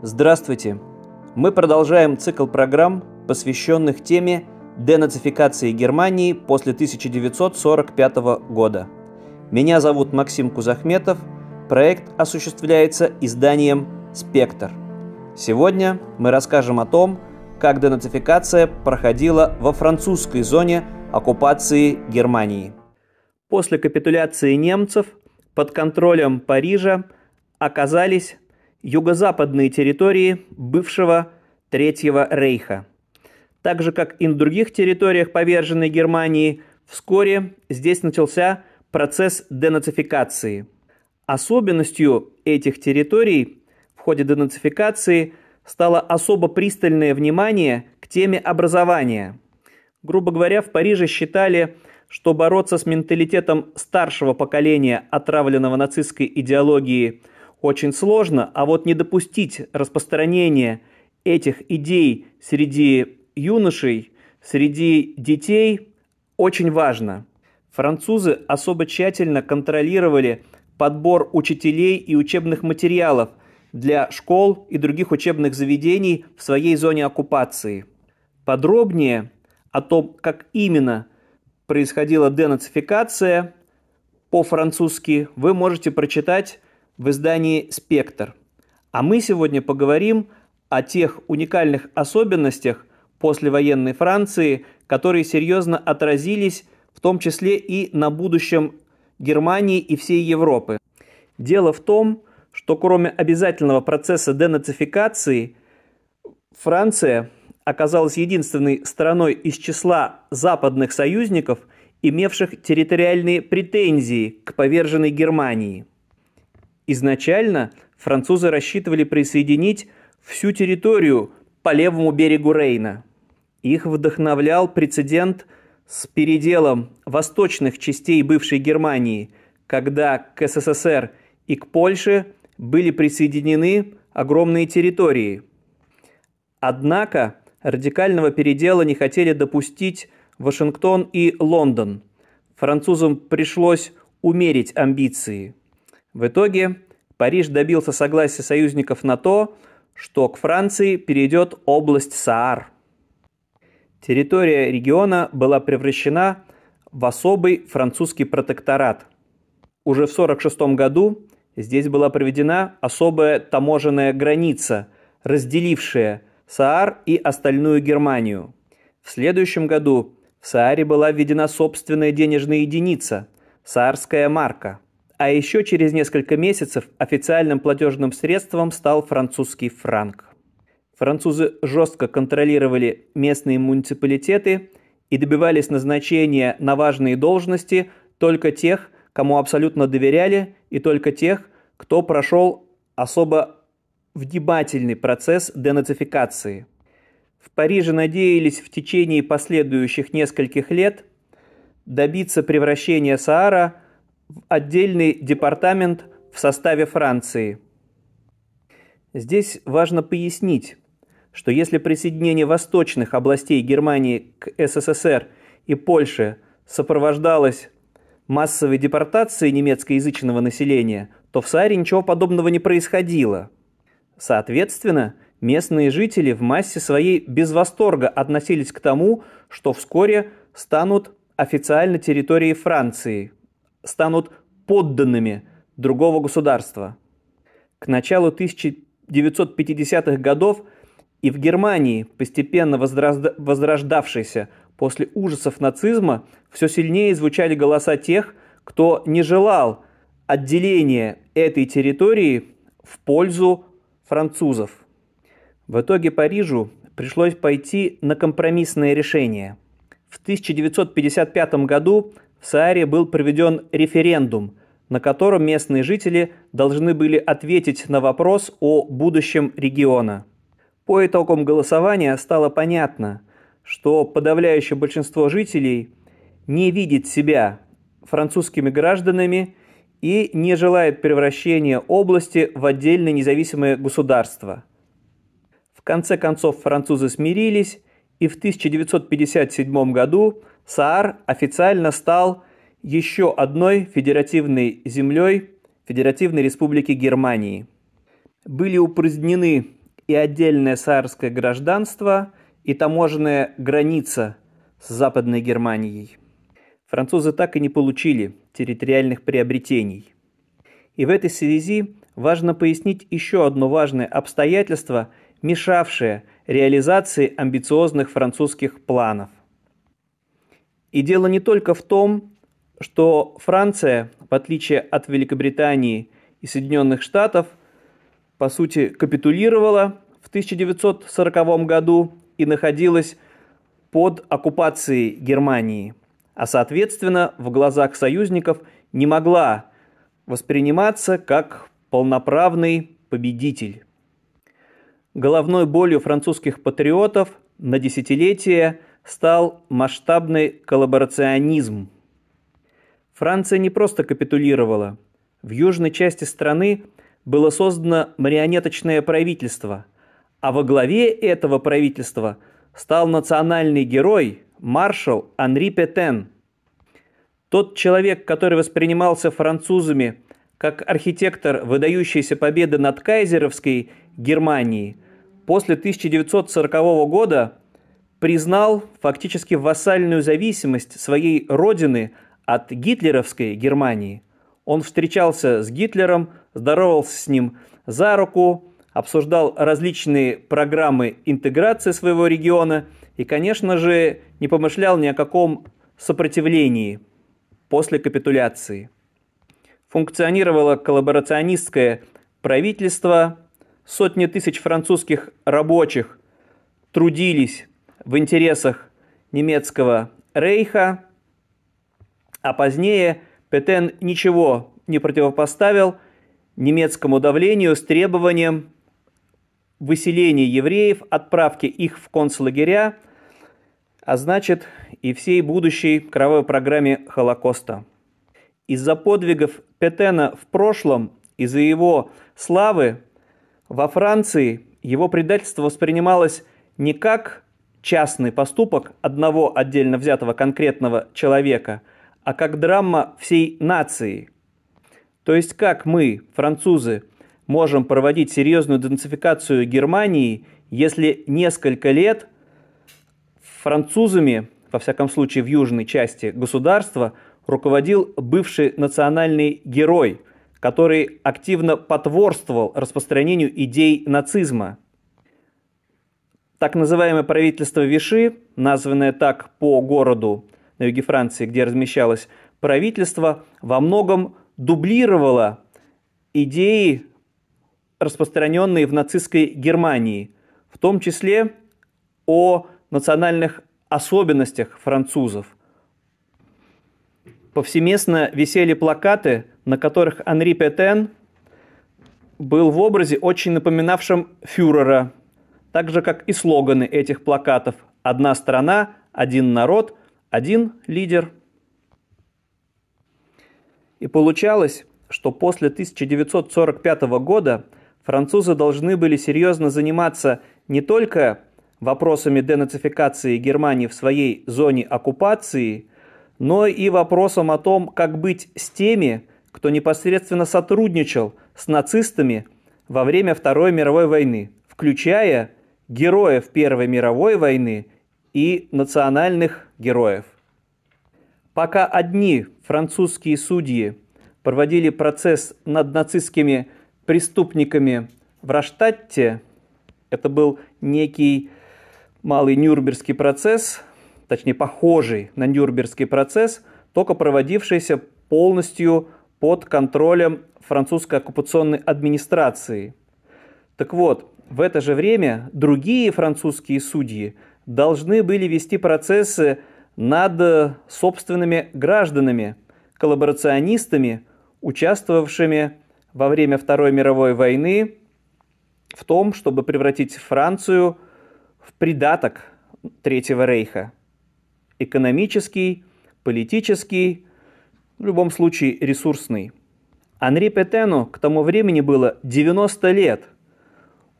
Здравствуйте! Мы продолжаем цикл программ, посвященных теме денацификации Германии после 1945 года. Меня зовут Максим Кузахметов. Проект осуществляется изданием «Спектр». Сегодня мы расскажем о том, как денацификация проходила во французской зоне оккупации Германии. После капитуляции немцев под контролем Парижа оказались юго-западные территории бывшего Третьего Рейха. Так же, как и на других территориях поверженной Германии, вскоре здесь начался процесс денацификации. Особенностью этих территорий в ходе денацификации стало особо пристальное внимание к теме образования. Грубо говоря, в Париже считали, что бороться с менталитетом старшего поколения, отравленного нацистской идеологией – очень сложно, а вот не допустить распространения этих идей среди юношей, среди детей очень важно. Французы особо тщательно контролировали подбор учителей и учебных материалов для школ и других учебных заведений в своей зоне оккупации. Подробнее о том, как именно происходила денацификация по-французски, вы можете прочитать в издании «Спектр». А мы сегодня поговорим о тех уникальных особенностях послевоенной Франции, которые серьезно отразились в том числе и на будущем Германии и всей Европы. Дело в том, что кроме обязательного процесса денацификации, Франция оказалась единственной страной из числа западных союзников, имевших территориальные претензии к поверженной Германии – Изначально французы рассчитывали присоединить всю территорию по левому берегу Рейна. Их вдохновлял прецедент с переделом восточных частей бывшей Германии, когда к СССР и к Польше были присоединены огромные территории. Однако радикального передела не хотели допустить Вашингтон и Лондон. Французам пришлось умерить амбиции – в итоге Париж добился согласия союзников на то, что к Франции перейдет область Саар. Территория региона была превращена в особый французский протекторат. Уже в 1946 году здесь была проведена особая таможенная граница, разделившая Саар и остальную Германию. В следующем году в Сааре была введена собственная денежная единица – саарская марка – а еще через несколько месяцев официальным платежным средством стал французский франк. Французы жестко контролировали местные муниципалитеты и добивались назначения на важные должности только тех, кому абсолютно доверяли, и только тех, кто прошел особо внимательный процесс денацификации. В Париже надеялись в течение последующих нескольких лет добиться превращения Саара – отдельный департамент в составе Франции. Здесь важно пояснить, что если присоединение восточных областей Германии к СССР и Польше сопровождалось массовой депортацией немецкоязычного населения, то в Сааре ничего подобного не происходило. Соответственно, местные жители в массе своей без восторга относились к тому, что вскоре станут официально территорией Франции – станут подданными другого государства. К началу 1950-х годов и в Германии, постепенно возрождавшейся после ужасов нацизма, все сильнее звучали голоса тех, кто не желал отделения этой территории в пользу французов. В итоге Парижу пришлось пойти на компромиссное решение. В 1955 году в Сааре был проведен референдум, на котором местные жители должны были ответить на вопрос о будущем региона. По итогам голосования стало понятно, что подавляющее большинство жителей не видит себя французскими гражданами и не желает превращения области в отдельное независимое государство. В конце концов французы смирились, и в 1957 году Саар официально стал еще одной федеративной землей Федеративной Республики Германии. Были упразднены и отдельное саарское гражданство, и таможенная граница с Западной Германией. Французы так и не получили территориальных приобретений. И в этой связи важно пояснить еще одно важное обстоятельство, мешавшее реализации амбициозных французских планов. И дело не только в том, что Франция, в отличие от Великобритании и Соединенных Штатов, по сути, капитулировала в 1940 году и находилась под оккупацией Германии, а соответственно в глазах союзников не могла восприниматься как полноправный победитель. Головной болью французских патриотов на десятилетия стал масштабный коллаборационизм. Франция не просто капитулировала. В южной части страны было создано марионеточное правительство, а во главе этого правительства стал национальный герой маршал Анри Петен. Тот человек, который воспринимался французами как архитектор выдающейся победы над кайзеровской Германией, после 1940 года признал фактически вассальную зависимость своей родины от гитлеровской Германии. Он встречался с Гитлером, здоровался с ним за руку, обсуждал различные программы интеграции своего региона и, конечно же, не помышлял ни о каком сопротивлении после капитуляции. Функционировало коллаборационистское правительство, сотни тысяч французских рабочих трудились в интересах немецкого рейха, а позднее Петен ничего не противопоставил немецкому давлению с требованием выселения евреев, отправки их в концлагеря, а значит и всей будущей кровавой программе Холокоста. Из-за подвигов Петена в прошлом, из-за его славы, во Франции его предательство воспринималось не как частный поступок одного отдельно взятого конкретного человека – а как драма всей нации. То есть как мы, французы, можем проводить серьезную денацификацию Германии, если несколько лет французами, во всяком случае в южной части государства, руководил бывший национальный герой, который активно потворствовал распространению идей нацизма. Так называемое правительство Виши, названное так по городу на юге Франции, где размещалось правительство, во многом дублировало идеи, распространенные в нацистской Германии, в том числе о национальных особенностях французов. Повсеместно висели плакаты, на которых Анри Петен был в образе, очень напоминавшем фюрера, так же, как и слоганы этих плакатов «Одна страна, один народ», один лидер. И получалось, что после 1945 года французы должны были серьезно заниматься не только вопросами денацификации Германии в своей зоне оккупации, но и вопросом о том, как быть с теми, кто непосредственно сотрудничал с нацистами во время Второй мировой войны, включая героев Первой мировой войны и национальных героев. Пока одни французские судьи проводили процесс над нацистскими преступниками в Раштатте, это был некий малый Нюрнбергский процесс, точнее похожий на Нюрнбергский процесс, только проводившийся полностью под контролем французской оккупационной администрации. Так вот, в это же время другие французские судьи должны были вести процессы над собственными гражданами, коллаборационистами, участвовавшими во время Второй мировой войны в том, чтобы превратить Францию в придаток Третьего рейха. Экономический, политический, в любом случае ресурсный. Анри Петену к тому времени было 90 лет –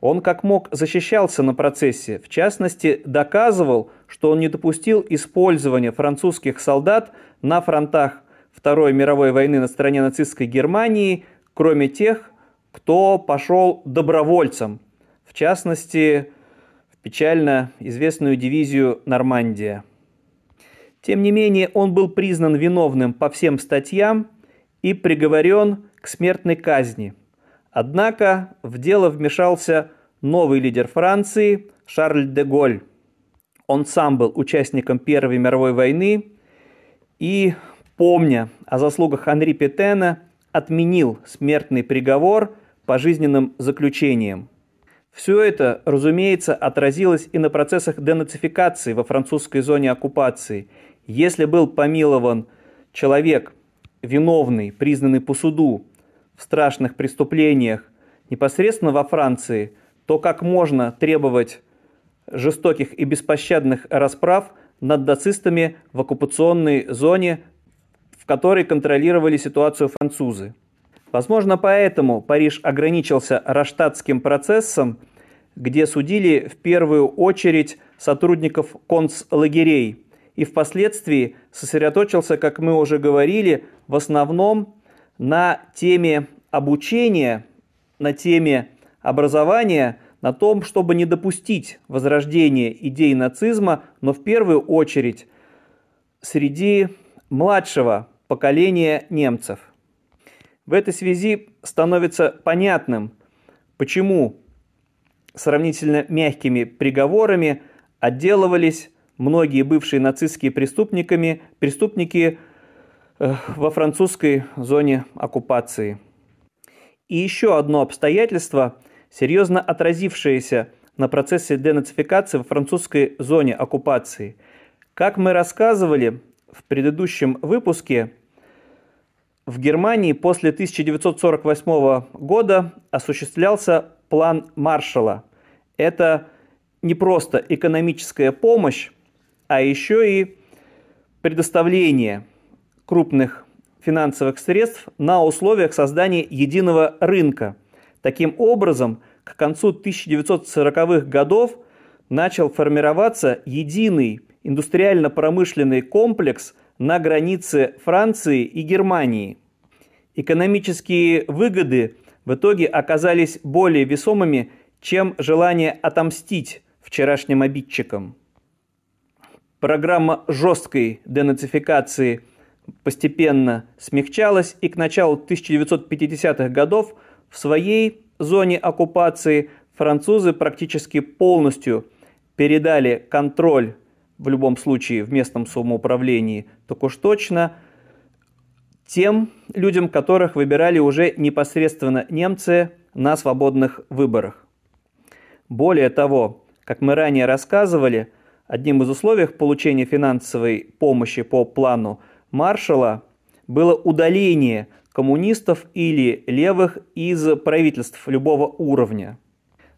он как мог защищался на процессе, в частности, доказывал, что он не допустил использования французских солдат на фронтах Второй мировой войны на стороне нацистской Германии, кроме тех, кто пошел добровольцем в частности, в печально известную дивизию «Нормандия». Тем не менее, он был признан виновным по всем статьям и приговорен к смертной казни. Однако в дело вмешался новый лидер Франции Шарль де Голь. Он сам был участником Первой мировой войны и, помня о заслугах Анри Петена, отменил смертный приговор пожизненным заключением. Все это, разумеется, отразилось и на процессах денацификации во французской зоне оккупации. Если был помилован человек, виновный, признанный по суду в страшных преступлениях непосредственно во Франции, то как можно требовать жестоких и беспощадных расправ над нацистами в оккупационной зоне, в которой контролировали ситуацию французы. Возможно, поэтому Париж ограничился раштатским процессом, где судили в первую очередь сотрудников концлагерей и впоследствии сосредоточился, как мы уже говорили, в основном на теме обучения, на теме образования, на том, чтобы не допустить возрождения идей нацизма, но в первую очередь среди младшего поколения немцев. В этой связи становится понятным, почему сравнительно мягкими приговорами отделывались многие бывшие нацистские преступниками, преступники э, во французской зоне оккупации. И еще одно обстоятельство, серьезно отразившееся на процессе денацификации во французской зоне оккупации. Как мы рассказывали в предыдущем выпуске, в Германии после 1948 года осуществлялся план Маршалла. Это не просто экономическая помощь, а еще и предоставление крупных финансовых средств на условиях создания единого рынка. Таким образом, к концу 1940-х годов начал формироваться единый индустриально-промышленный комплекс – на границе Франции и Германии. Экономические выгоды в итоге оказались более весомыми, чем желание отомстить вчерашним обидчикам. Программа жесткой денацификации постепенно смягчалась, и к началу 1950-х годов в своей зоне оккупации французы практически полностью передали контроль в любом случае в местном самоуправлении, так уж точно тем людям, которых выбирали уже непосредственно немцы на свободных выборах. Более того, как мы ранее рассказывали, одним из условий получения финансовой помощи по плану Маршала было удаление коммунистов или левых из правительств любого уровня.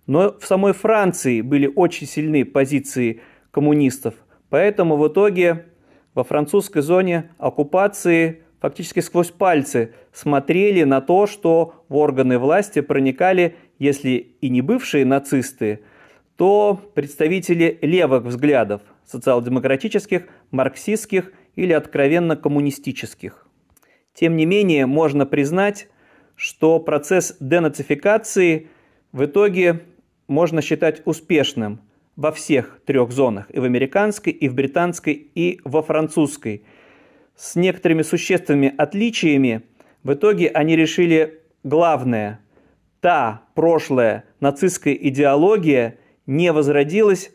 Но в самой Франции были очень сильные позиции коммунистов – Поэтому в итоге во французской зоне оккупации фактически сквозь пальцы смотрели на то, что в органы власти проникали, если и не бывшие нацисты, то представители левых взглядов, социал-демократических, марксистских или откровенно коммунистических. Тем не менее, можно признать, что процесс денацификации в итоге можно считать успешным – во всех трех зонах, и в американской, и в британской, и во французской. С некоторыми существенными отличиями в итоге они решили главное. Та прошлая нацистская идеология не возродилась,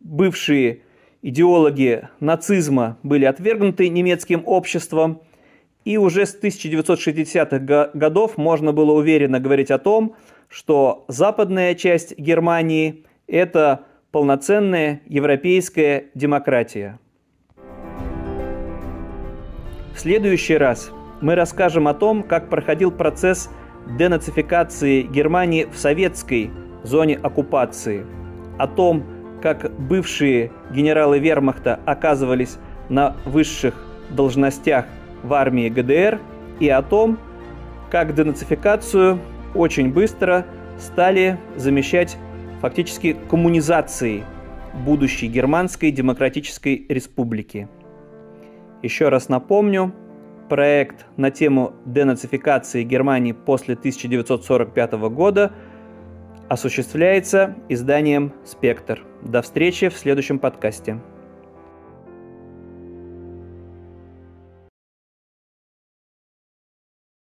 бывшие идеологи нацизма были отвергнуты немецким обществом, и уже с 1960-х годов можно было уверенно говорить о том, что западная часть Германии – это полноценная европейская демократия. В следующий раз мы расскажем о том, как проходил процесс денацификации Германии в советской зоне оккупации, о том, как бывшие генералы вермахта оказывались на высших должностях в армии ГДР и о том, как денацификацию очень быстро стали замещать фактически коммунизации будущей Германской Демократической Республики. Еще раз напомню, проект на тему денацификации Германии после 1945 года Осуществляется изданием «Спектр». До встречи в следующем подкасте.